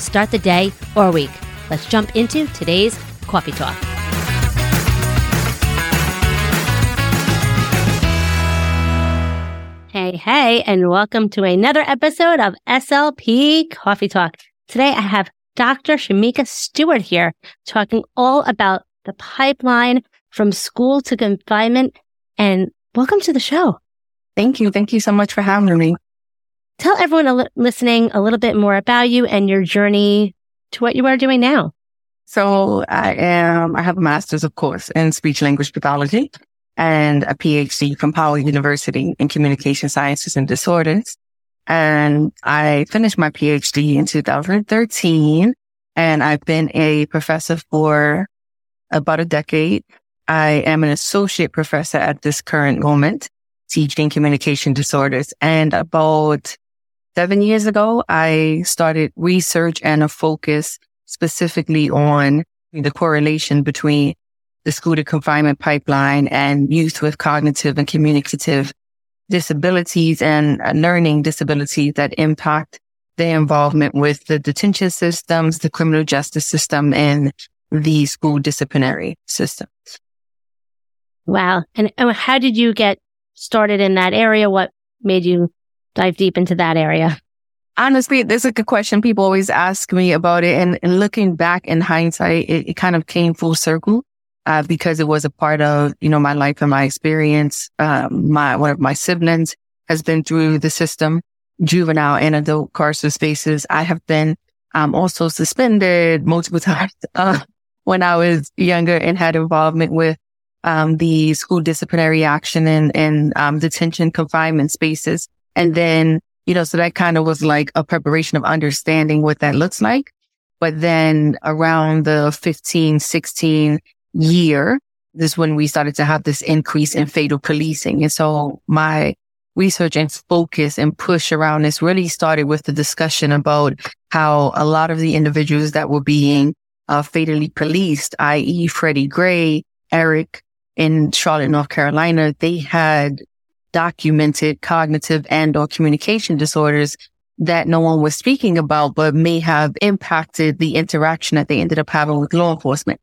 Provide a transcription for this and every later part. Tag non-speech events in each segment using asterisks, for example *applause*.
start the day or week. Let's jump into today's coffee talk. Hey, hey, and welcome to another episode of SLP Coffee Talk. Today I have Dr. Shameka Stewart here talking all about the pipeline from school to confinement. And welcome to the show. Thank you. Thank you so much for having me. Tell everyone a li- listening a little bit more about you and your journey to what you are doing now. So I am, I have a master's, of course, in speech language pathology and a PhD from Howard University in communication sciences and disorders. And I finished my PhD in 2013 and I've been a professor for about a decade. I am an associate professor at this current moment teaching communication disorders and about seven years ago, I started research and a focus specifically on the correlation between the school to confinement pipeline and youth with cognitive and communicative disabilities and learning disabilities that impact their involvement with the detention systems, the criminal justice system, and the school disciplinary systems. Wow. And, and how did you get started in that area? What made you dive deep into that area? Honestly, this is a good question. People always ask me about it. And, and looking back in hindsight, it, it kind of came full circle. Uh, because it was a part of, you know, my life and my experience. Um, my, one of my siblings has been through the system, juvenile and adult carceral spaces. I have been, um, also suspended multiple *laughs* times, uh, when I was younger and had involvement with, um, the school disciplinary action and, and, um, detention confinement spaces. And then, you know, so that kind of was like a preparation of understanding what that looks like. But then around the 15, 16 year, this is when we started to have this increase in fatal policing. And so my research and focus and push around this really started with the discussion about how a lot of the individuals that were being uh, fatally policed, i.e. Freddie Gray, Eric in Charlotte, North Carolina, they had documented cognitive and or communication disorders that no one was speaking about, but may have impacted the interaction that they ended up having with law enforcement.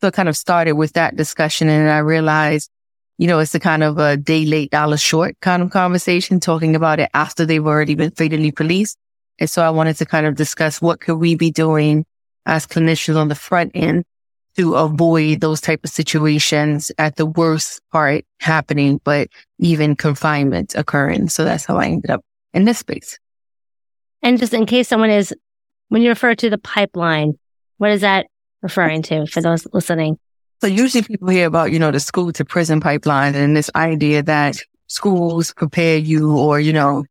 So it kind of started with that discussion. And I realized, you know, it's a kind of a day late, dollar short kind of conversation, talking about it after they've already been fatally policed. And so I wanted to kind of discuss what could we be doing as clinicians on the front end to avoid those type of situations at the worst part happening, but even confinement occurring. So that's how I ended up in this space. And just in case someone is, when you refer to the pipeline, what is that referring to for those listening? So usually people hear about, you know, the school to prison pipeline and this idea that schools prepare you or, you know,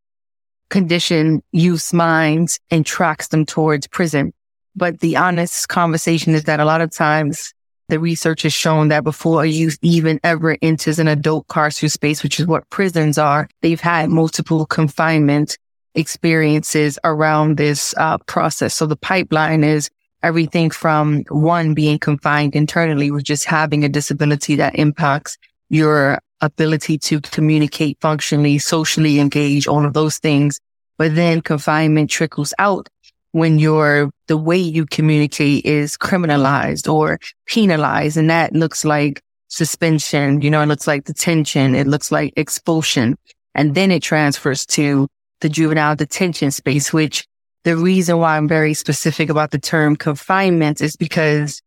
condition youth minds and tracks them towards prison. But the honest conversation is that a lot of times the research has shown that before a youth even ever enters an adult carceral space, which is what prisons are, they've had multiple confinement experiences around this uh, process. So the pipeline is everything from one being confined internally with just having a disability that impacts your ability to communicate functionally, socially engage, all of those things. But then confinement trickles out when your, the way you communicate is criminalized or penalized. And that looks like suspension, you know, it looks like detention. It looks like expulsion. And then it transfers to the juvenile detention space, which the reason why I'm very specific about the term confinement is because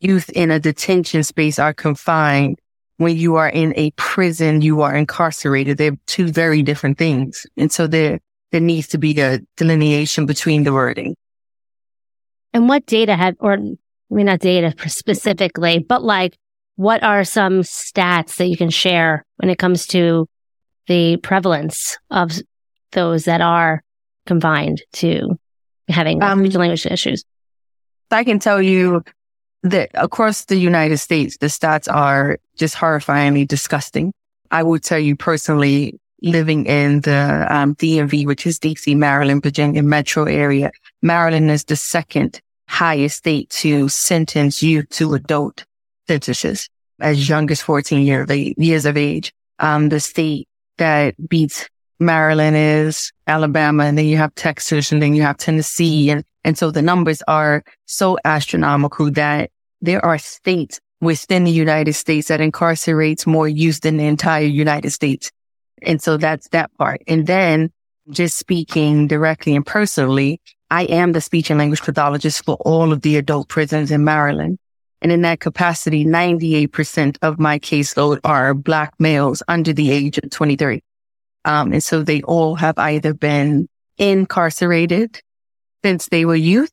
youth in a detention space are confined when you are in a prison, you are incarcerated. They're two very different things. And so there, there needs to be a delineation between the wording. And what data have, or I mean, not data specifically, but like, what are some stats that you can share when it comes to the prevalence of those that are confined to having um, language issues? I can tell you that across the United States, the stats are just horrifyingly disgusting. I will tell you personally, living in the um, DMV, which is DC, Maryland, Virginia metro area, Maryland is the second highest state to sentence youth to adult sentences as young as 14 year, years of age. Um, the state that beats Maryland is Alabama, and then you have Texas, and then you have Tennessee. And, and so the numbers are so astronomical that there are states within the United States that incarcerates more youth than the entire United States. And so that's that part. And then just speaking directly and personally, I am the speech and language pathologist for all of the adult prisons in Maryland. And in that capacity, 98% of my caseload are black males under the age of 23. Um, and so they all have either been incarcerated since they were youth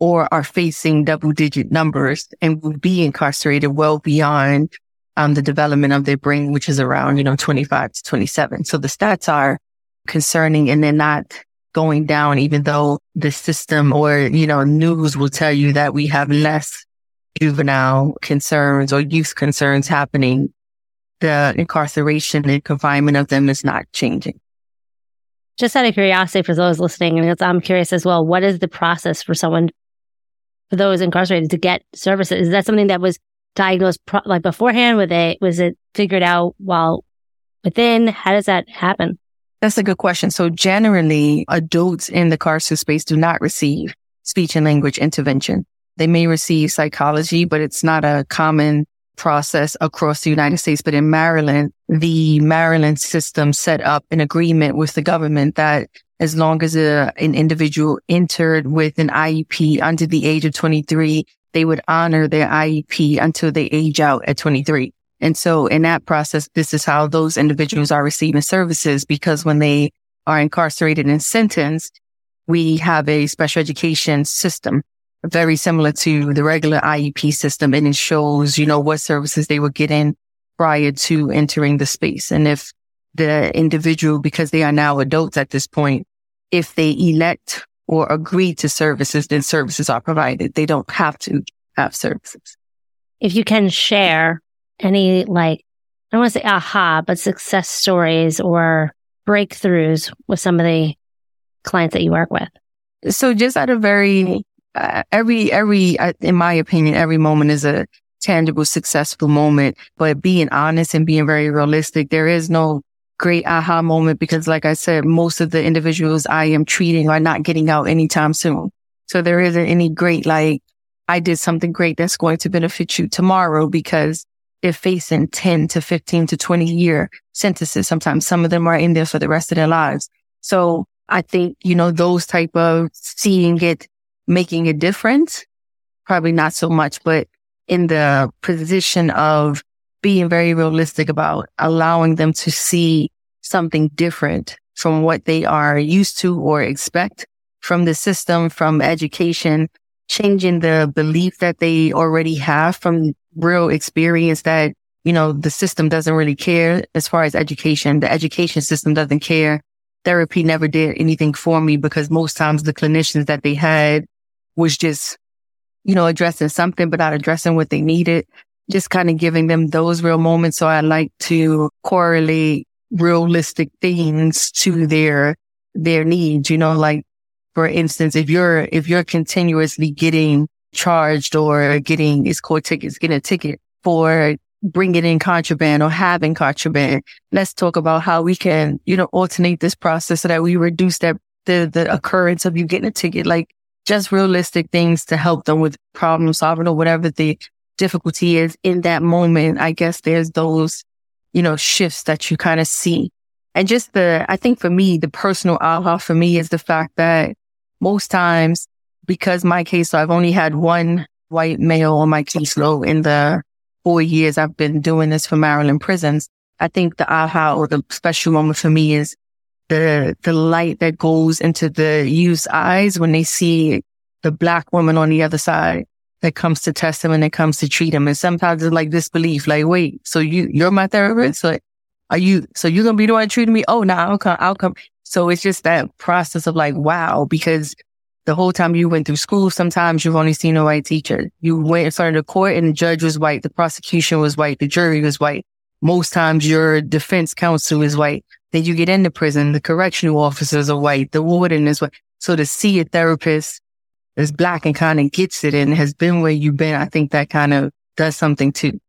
or are facing double digit numbers and will be incarcerated well beyond um, the development of their brain, which is around, you know, 25 to 27. So the stats are concerning and they're not going down, even though the system or, you know, news will tell you that we have less juvenile concerns or youth concerns happening the incarceration and confinement of them is not changing. Just out of curiosity for those listening, and I'm curious as well, what is the process for someone, for those incarcerated to get services? Is that something that was diagnosed pro- like beforehand? Was it, was it figured out while within? How does that happen? That's a good question. So generally adults in the carceral space do not receive speech and language intervention. They may receive psychology, but it's not a common process across the United States, but in Maryland, the Maryland system set up an agreement with the government that as long as a, an individual entered with an IEP under the age of 23, they would honor their IEP until they age out at 23. And so in that process, this is how those individuals are receiving services because when they are incarcerated and sentenced, we have a special education system very similar to the regular IEP system and it shows, you know, what services they were getting prior to entering the space. And if the individual, because they are now adults at this point, if they elect or agree to services, then services are provided. They don't have to have services. If you can share any like, I don't want to say aha, but success stories or breakthroughs with some of the clients that you work with. So just at a very uh, every, every, uh, in my opinion, every moment is a tangible, successful moment. But being honest and being very realistic, there is no great aha moment because, like I said, most of the individuals I am treating are not getting out anytime soon. So there isn't any great, like, I did something great that's going to benefit you tomorrow because they're facing 10 to 15 to 20 year sentences. Sometimes some of them are in there for the rest of their lives. So I think, you know, those type of seeing it making a difference, probably not so much, but in the position of being very realistic about allowing them to see something different from what they are used to or expect from the system, from education changing the belief that they already have from real experience that, you know, the system doesn't really care as far as education. The education system doesn't care. Therapy never did anything for me because most times the clinicians that they had was just, you know, addressing something, but not addressing what they needed. Just kind of giving them those real moments. So I like to correlate realistic things to their, their needs, you know, like for instance, if you're, if you're continuously getting charged or getting, it's called tickets, getting a ticket for bringing in contraband or having contraband, let's talk about how we can, you know, alternate this process so that we reduce that, the, the occurrence of you getting a ticket, like just realistic things to help them with problem solving or whatever the difficulty is in that moment. I guess there's those, you know, shifts that you kind of see. And just the, I think for me, the personal aha for me is the fact that most times because my case, so I've only had one white male on my caseload in the four years I've been doing this for Maryland prisons. I think the aha or the special moment for me is the, the light that goes into the youth's eyes when they see the black woman on the other side that comes to test them and that comes to treat them. And sometimes it's like disbelief, like, wait, so you, you're my therapist? Like, are you, so you're going to be the one treating me? Oh, no, I'll come, I'll come. So it's just that process of like, wow, because the whole time you went through school, sometimes you've only seen a white teacher. You went in front of the court and the judge was white. The prosecution was white. The jury was white. Most times your defense counsel is white. Then you get into prison. The correctional officers are white. The warden is white. So to see a therapist is black and kind of gets it and has been where you've been, I think that kind of does something too.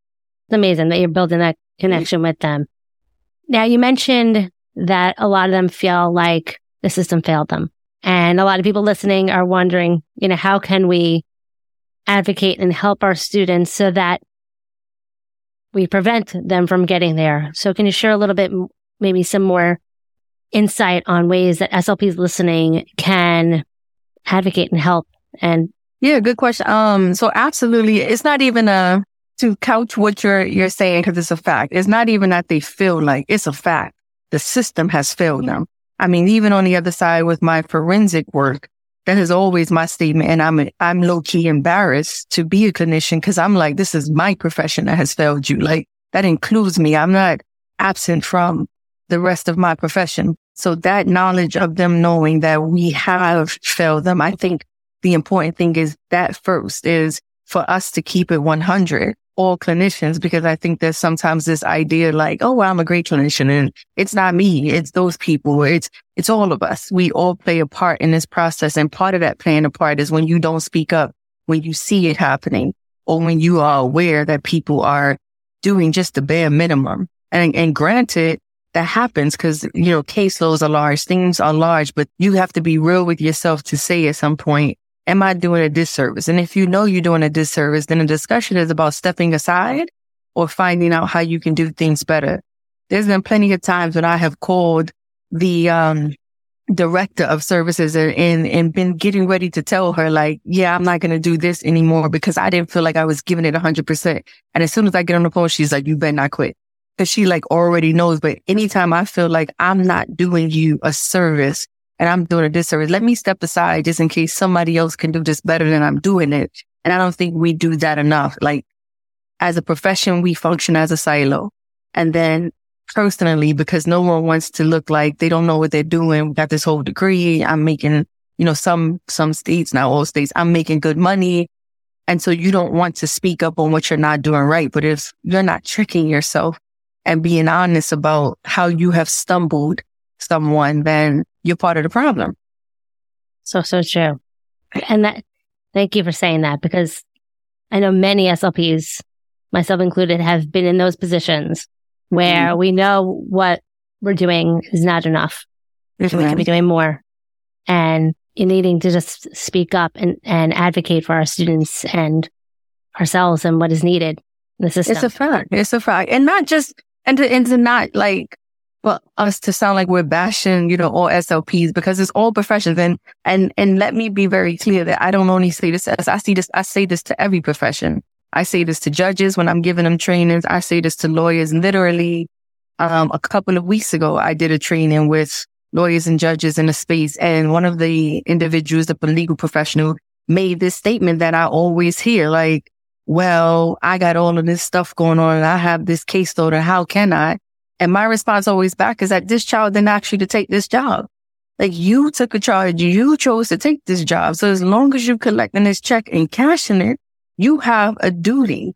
It's amazing that you're building that connection with them. Now you mentioned that a lot of them feel like the system failed them. And a lot of people listening are wondering, you know, how can we advocate and help our students so that we prevent them from getting there? So can you share a little bit, maybe some more insight on ways that SLPs listening can advocate and help and yeah, good question. Um, so absolutely, it's not even a to couch what you're you're saying because it's a fact. It's not even that they feel like it's a fact the system has failed them. I mean, even on the other side with my forensic work, that is always my statement. And I'm, I'm low key embarrassed to be a clinician because I'm like, this is my profession that has failed you. Like that includes me. I'm not absent from the rest of my profession. So that knowledge of them knowing that we have failed them, I think the important thing is that first is for us to keep it 100 all clinicians because I think there's sometimes this idea like, oh, well, I'm a great clinician and it's not me. It's those people. It's, it's all of us. We all play a part in this process. And part of that playing a part is when you don't speak up, when you see it happening or when you are aware that people are doing just the bare minimum. And, and granted, that happens because, you know, caseloads are large, things are large, but you have to be real with yourself to say at some point, am I doing a disservice? And if you know you're doing a disservice, then the discussion is about stepping aside or finding out how you can do things better. There's been plenty of times when I have called the, um, director of services and, and, and been getting ready to tell her like, yeah, I'm not going to do this anymore because I didn't feel like I was giving it hundred percent. And as soon as I get on the phone, she's like, you better not quit. Cause she like already knows. But anytime I feel like I'm not doing you a service, and I'm doing a disservice. Let me step aside just in case somebody else can do this better than I'm doing it. And I don't think we do that enough. Like as a profession, we function as a silo. And then personally, because no one wants to look like they don't know what they're doing. Got this whole degree. I'm making, you know, some, some states, not all states, I'm making good money. And so you don't want to speak up on what you're not doing right. But if you're not tricking yourself and being honest about how you have stumbled someone, then you're part of the problem. So, so true. And that, thank you for saying that because I know many SLPs, myself included, have been in those positions where mm-hmm. we know what we're doing is not enough. Mm-hmm. We could be doing more and needing to just speak up and, and advocate for our students and ourselves and what is needed in the system. It's a fact. It's a fact. And not just, and to, and to not like well, us to sound like we're bashing, you know, all SLPs because it's all professions. And, and, and let me be very clear that I don't only say this as I see this, I say this to every profession. I say this to judges when I'm giving them trainings. I say this to lawyers. Literally, um, a couple of weeks ago, I did a training with lawyers and judges in a space. And one of the individuals, the legal professional, made this statement that I always hear, like, well, I got all of this stuff going on and I have this caseload and how can I? And my response always back is that this child didn't ask you to take this job. Like you took a charge, you chose to take this job. So as long as you're collecting this check and cashing it, you have a duty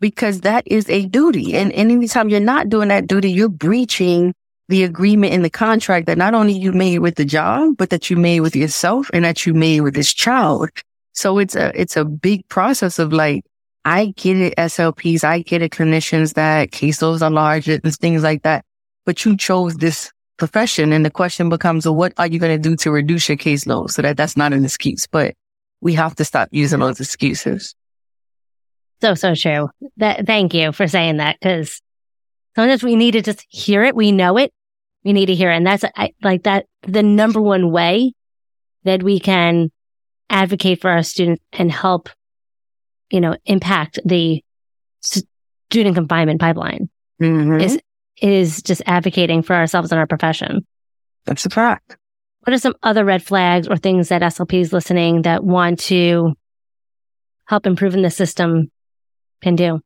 because that is a duty. And, and anytime you're not doing that duty, you're breaching the agreement in the contract that not only you made with the job, but that you made with yourself and that you made with this child. So it's a, it's a big process of like, I get it, SLPs, I get it, clinicians that caseloads are large and things like that, but you chose this profession. And the question becomes, well, what are you going to do to reduce your caseload so that that's not an excuse, but we have to stop using those excuses. So, so true. That, thank you for saying that because sometimes we need to just hear it. We know it. We need to hear it. And that's I, like that, the number one way that we can advocate for our students and help, you know, impact the student confinement pipeline mm-hmm. is, is just advocating for ourselves and our profession. That's a fact. What are some other red flags or things that SLPs listening that want to help improve in the system can do.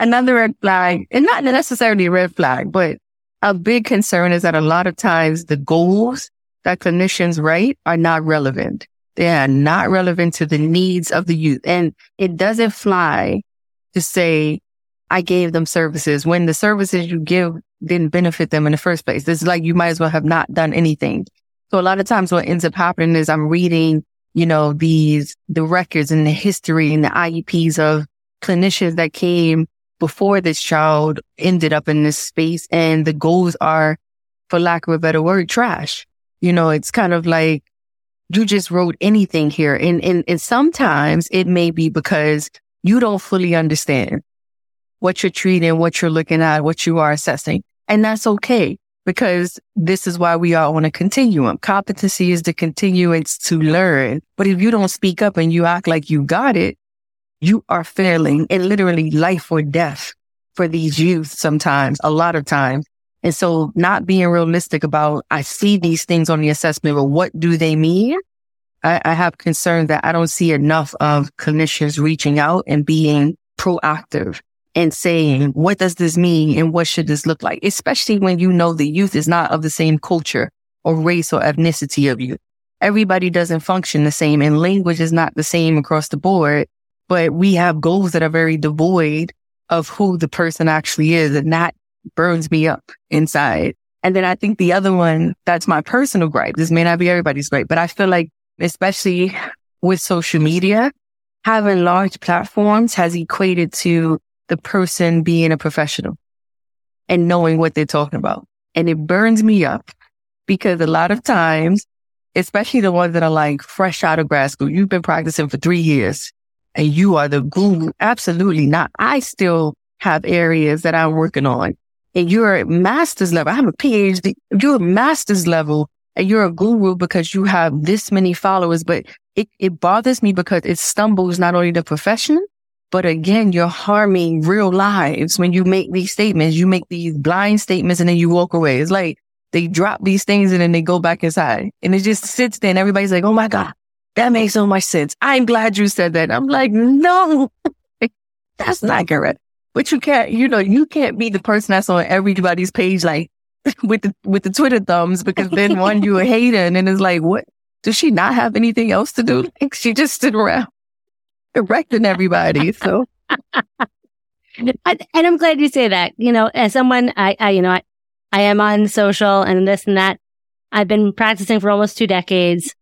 Another red flag, and not necessarily a red flag, but a big concern is that a lot of times the goals that clinicians write are not relevant. They are not relevant to the needs of the youth. And it doesn't fly to say, I gave them services when the services you give didn't benefit them in the first place. It's like you might as well have not done anything. So a lot of times what ends up happening is I'm reading, you know, these, the records and the history and the IEPs of clinicians that came before this child ended up in this space and the goals are, for lack of a better word, trash. You know, it's kind of like you just wrote anything here. And, and, and sometimes it may be because you don't fully understand what you're treating, what you're looking at, what you are assessing. And that's okay because this is why we are on a continuum. Competency is the continuance to learn. But if you don't speak up and you act like you got it, you are failing in literally life or death for these youth sometimes, a lot of times. And so not being realistic about, I see these things on the assessment, but what do they mean? I, I have concern that I don't see enough of clinicians reaching out and being proactive and saying, what does this mean? And what should this look like? Especially when you know the youth is not of the same culture or race or ethnicity of you. Everybody doesn't function the same and language is not the same across the board but we have goals that are very devoid of who the person actually is. And that burns me up inside. And then I think the other one, that's my personal gripe. This may not be everybody's gripe, but I feel like, especially with social media, having large platforms has equated to the person being a professional and knowing what they're talking about. And it burns me up because a lot of times, especially the ones that are like fresh out of grad school, you've been practicing for three years and you are the guru. Absolutely not. I still have areas that I'm working on and you're at master's level. I have a PhD. You're a master's level and you're a guru because you have this many followers, but it, it bothers me because it stumbles not only the profession, but again, you're harming real lives when you make these statements. You make these blind statements and then you walk away. It's like they drop these things and then they go back inside and it just sits there and everybody's like, Oh my God, that makes so much sense. I'm glad you said that. I'm like, no, *laughs* that's not correct. But you can't, you know, you can't be the person that's on everybody's page, like *laughs* with the, with the Twitter thumbs, because then one, you a *laughs* hater and then it's like, what? Does she not have anything else to do? *laughs* Like she just stood around erecting everybody. So. and I'm glad you say that. You know, as someone, I, I you know, I, I am on social and this and that. I've been practicing for almost two decades.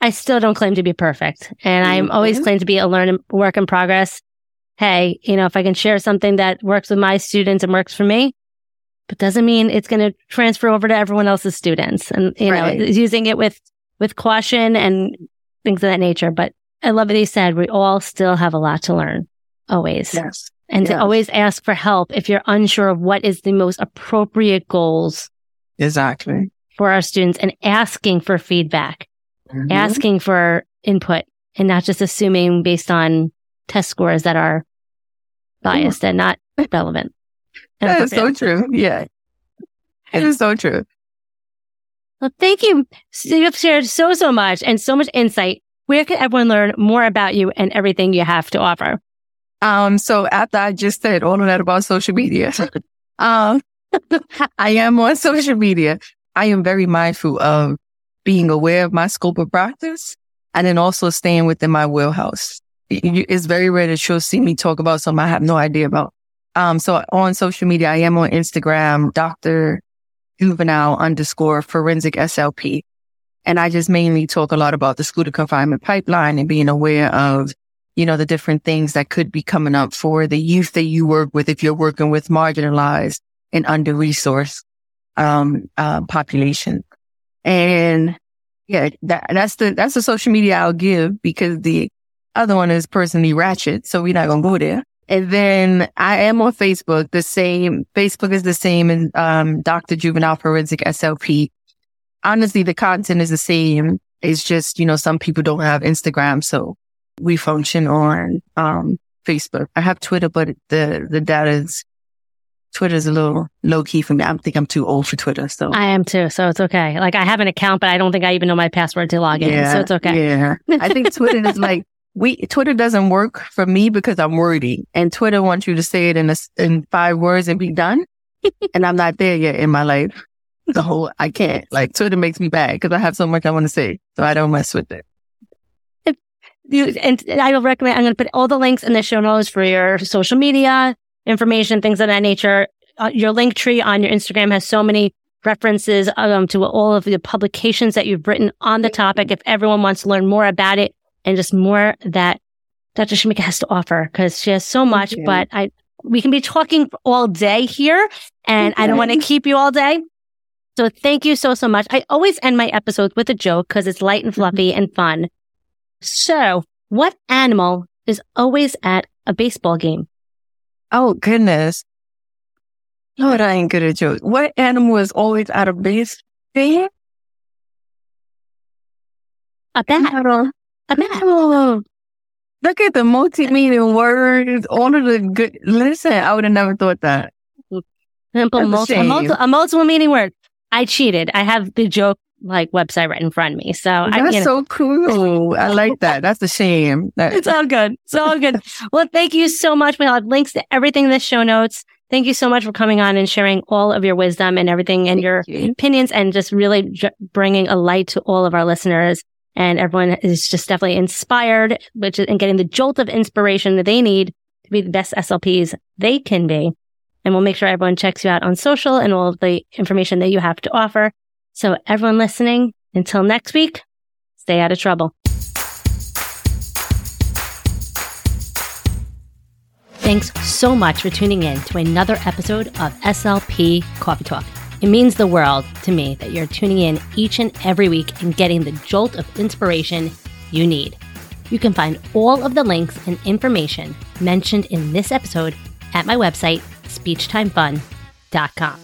I still don't claim to be perfect. And I'm mm-hmm. always claim to be a learn work in progress. Hey, you know, if I can share something that works with my students and works for me, but doesn't mean it's going to transfer over to everyone else's students and, you right. know, using it with, with caution and things of that nature. But I love what he said. We all still have a lot to learn always. Yes. And yes. to always ask for help if you're unsure of what is the most appropriate goals. Exactly. For our students and asking for feedback mm-hmm. asking for input and not just assuming based on test scores that are biased and not relevant. that is so true. Yeah. It is so true. Well, thank you. You've shared so, so much and so much insight where can everyone learn more about you and everything you have to offer? Um, so after I just said all of that about social media, *laughs* um, *laughs* I am on social media. I am very mindful of being aware of my scope of practice and then also staying within my wheelhouse. It's very rare that you'll see me talk about something I have no idea about. Um, so on social media, I am on Instagram, Dr. Juvenile underscore forensic SLP. And I just mainly talk a lot about the school to confinement pipeline and being aware of, you know, the different things that could be coming up for the youth that you work with if you're working with marginalized and under resourced, um, uh, population. And yeah, that, that's the, that's the social media I'll give because the other one is personally ratchet. So we're not going to go there. And then I am on Facebook, the same, Facebook is the same and, um, Dr. Juvenile Forensic SLP. Honestly, the content is the same. It's just, you know, some people don't have Instagram. So we function on, um, Facebook. I have Twitter, but the, the data is Twitter's a little low key for me. I think I'm too old for Twitter. So I am too. So it's okay. Like I have an account, but I don't think I even know my password to log in. Yeah, so it's okay. Yeah. I think *laughs* Twitter is like, we, Twitter doesn't work for me because I'm wordy and Twitter wants you to say it in a, in five words and be done. *laughs* and I'm not there yet in my life. The whole, I can't like Twitter makes me bad because I have so much I want to say. So I don't mess with it. You, and I will recommend, I'm going to put all the links in the show notes for your social media, information, things of that nature. Uh, your link tree on your Instagram has so many references um, to all of the publications that you've written on the topic. If everyone wants to learn more about it and just more that Dr. Shameka has to offer, because she has so much, but I, we can be talking all day here and okay. I don't want to keep you all day. So thank you so, so much. I always end my episodes with a joke because it's light and fluffy mm-hmm. and fun. So what animal is always at a baseball game? Oh goodness. Lord, I ain't good at jokes. What animal is always at a baseball game? A bat. Look at the multi-meaning words, all of the good. Listen, I would have never thought that. Simple, multi, a, multi, a multiple meaning word. I cheated. I have the joke like website right in front of me. So that's I, you know. so cool. I like that. That's a shame. That- *laughs* it's all good. It's all good. well, thank you so much. We'll have links to everything in the show notes. Thank you so much for coming on and sharing all of your wisdom and everything and your you. opinions and just really j- bringing a light to all of our listeners. And everyone is just definitely inspired, which is, and getting the jolt of inspiration that they need to be the best SLPs they can be. And we'll make sure everyone checks you out on social and all the information that you have to offer. So everyone listening, until next week, stay out of trouble. Thanks so much for tuning in to another episode of SLP Coffee Talk. It means the world to me that you're tuning in each and every week and getting the jolt of inspiration you need. You can find all of the links and information mentioned in this episode at my website, speechtimefun.com.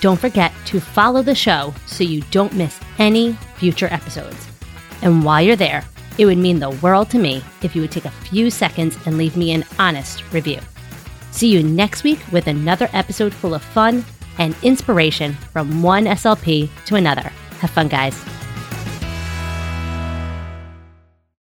Don't forget to follow the show so you don't miss any future episodes. And while you're there, it would mean the world to me if you would take a few seconds and leave me an honest review. See you next week with another episode full of fun and inspiration from one SLP to another. Have fun, guys.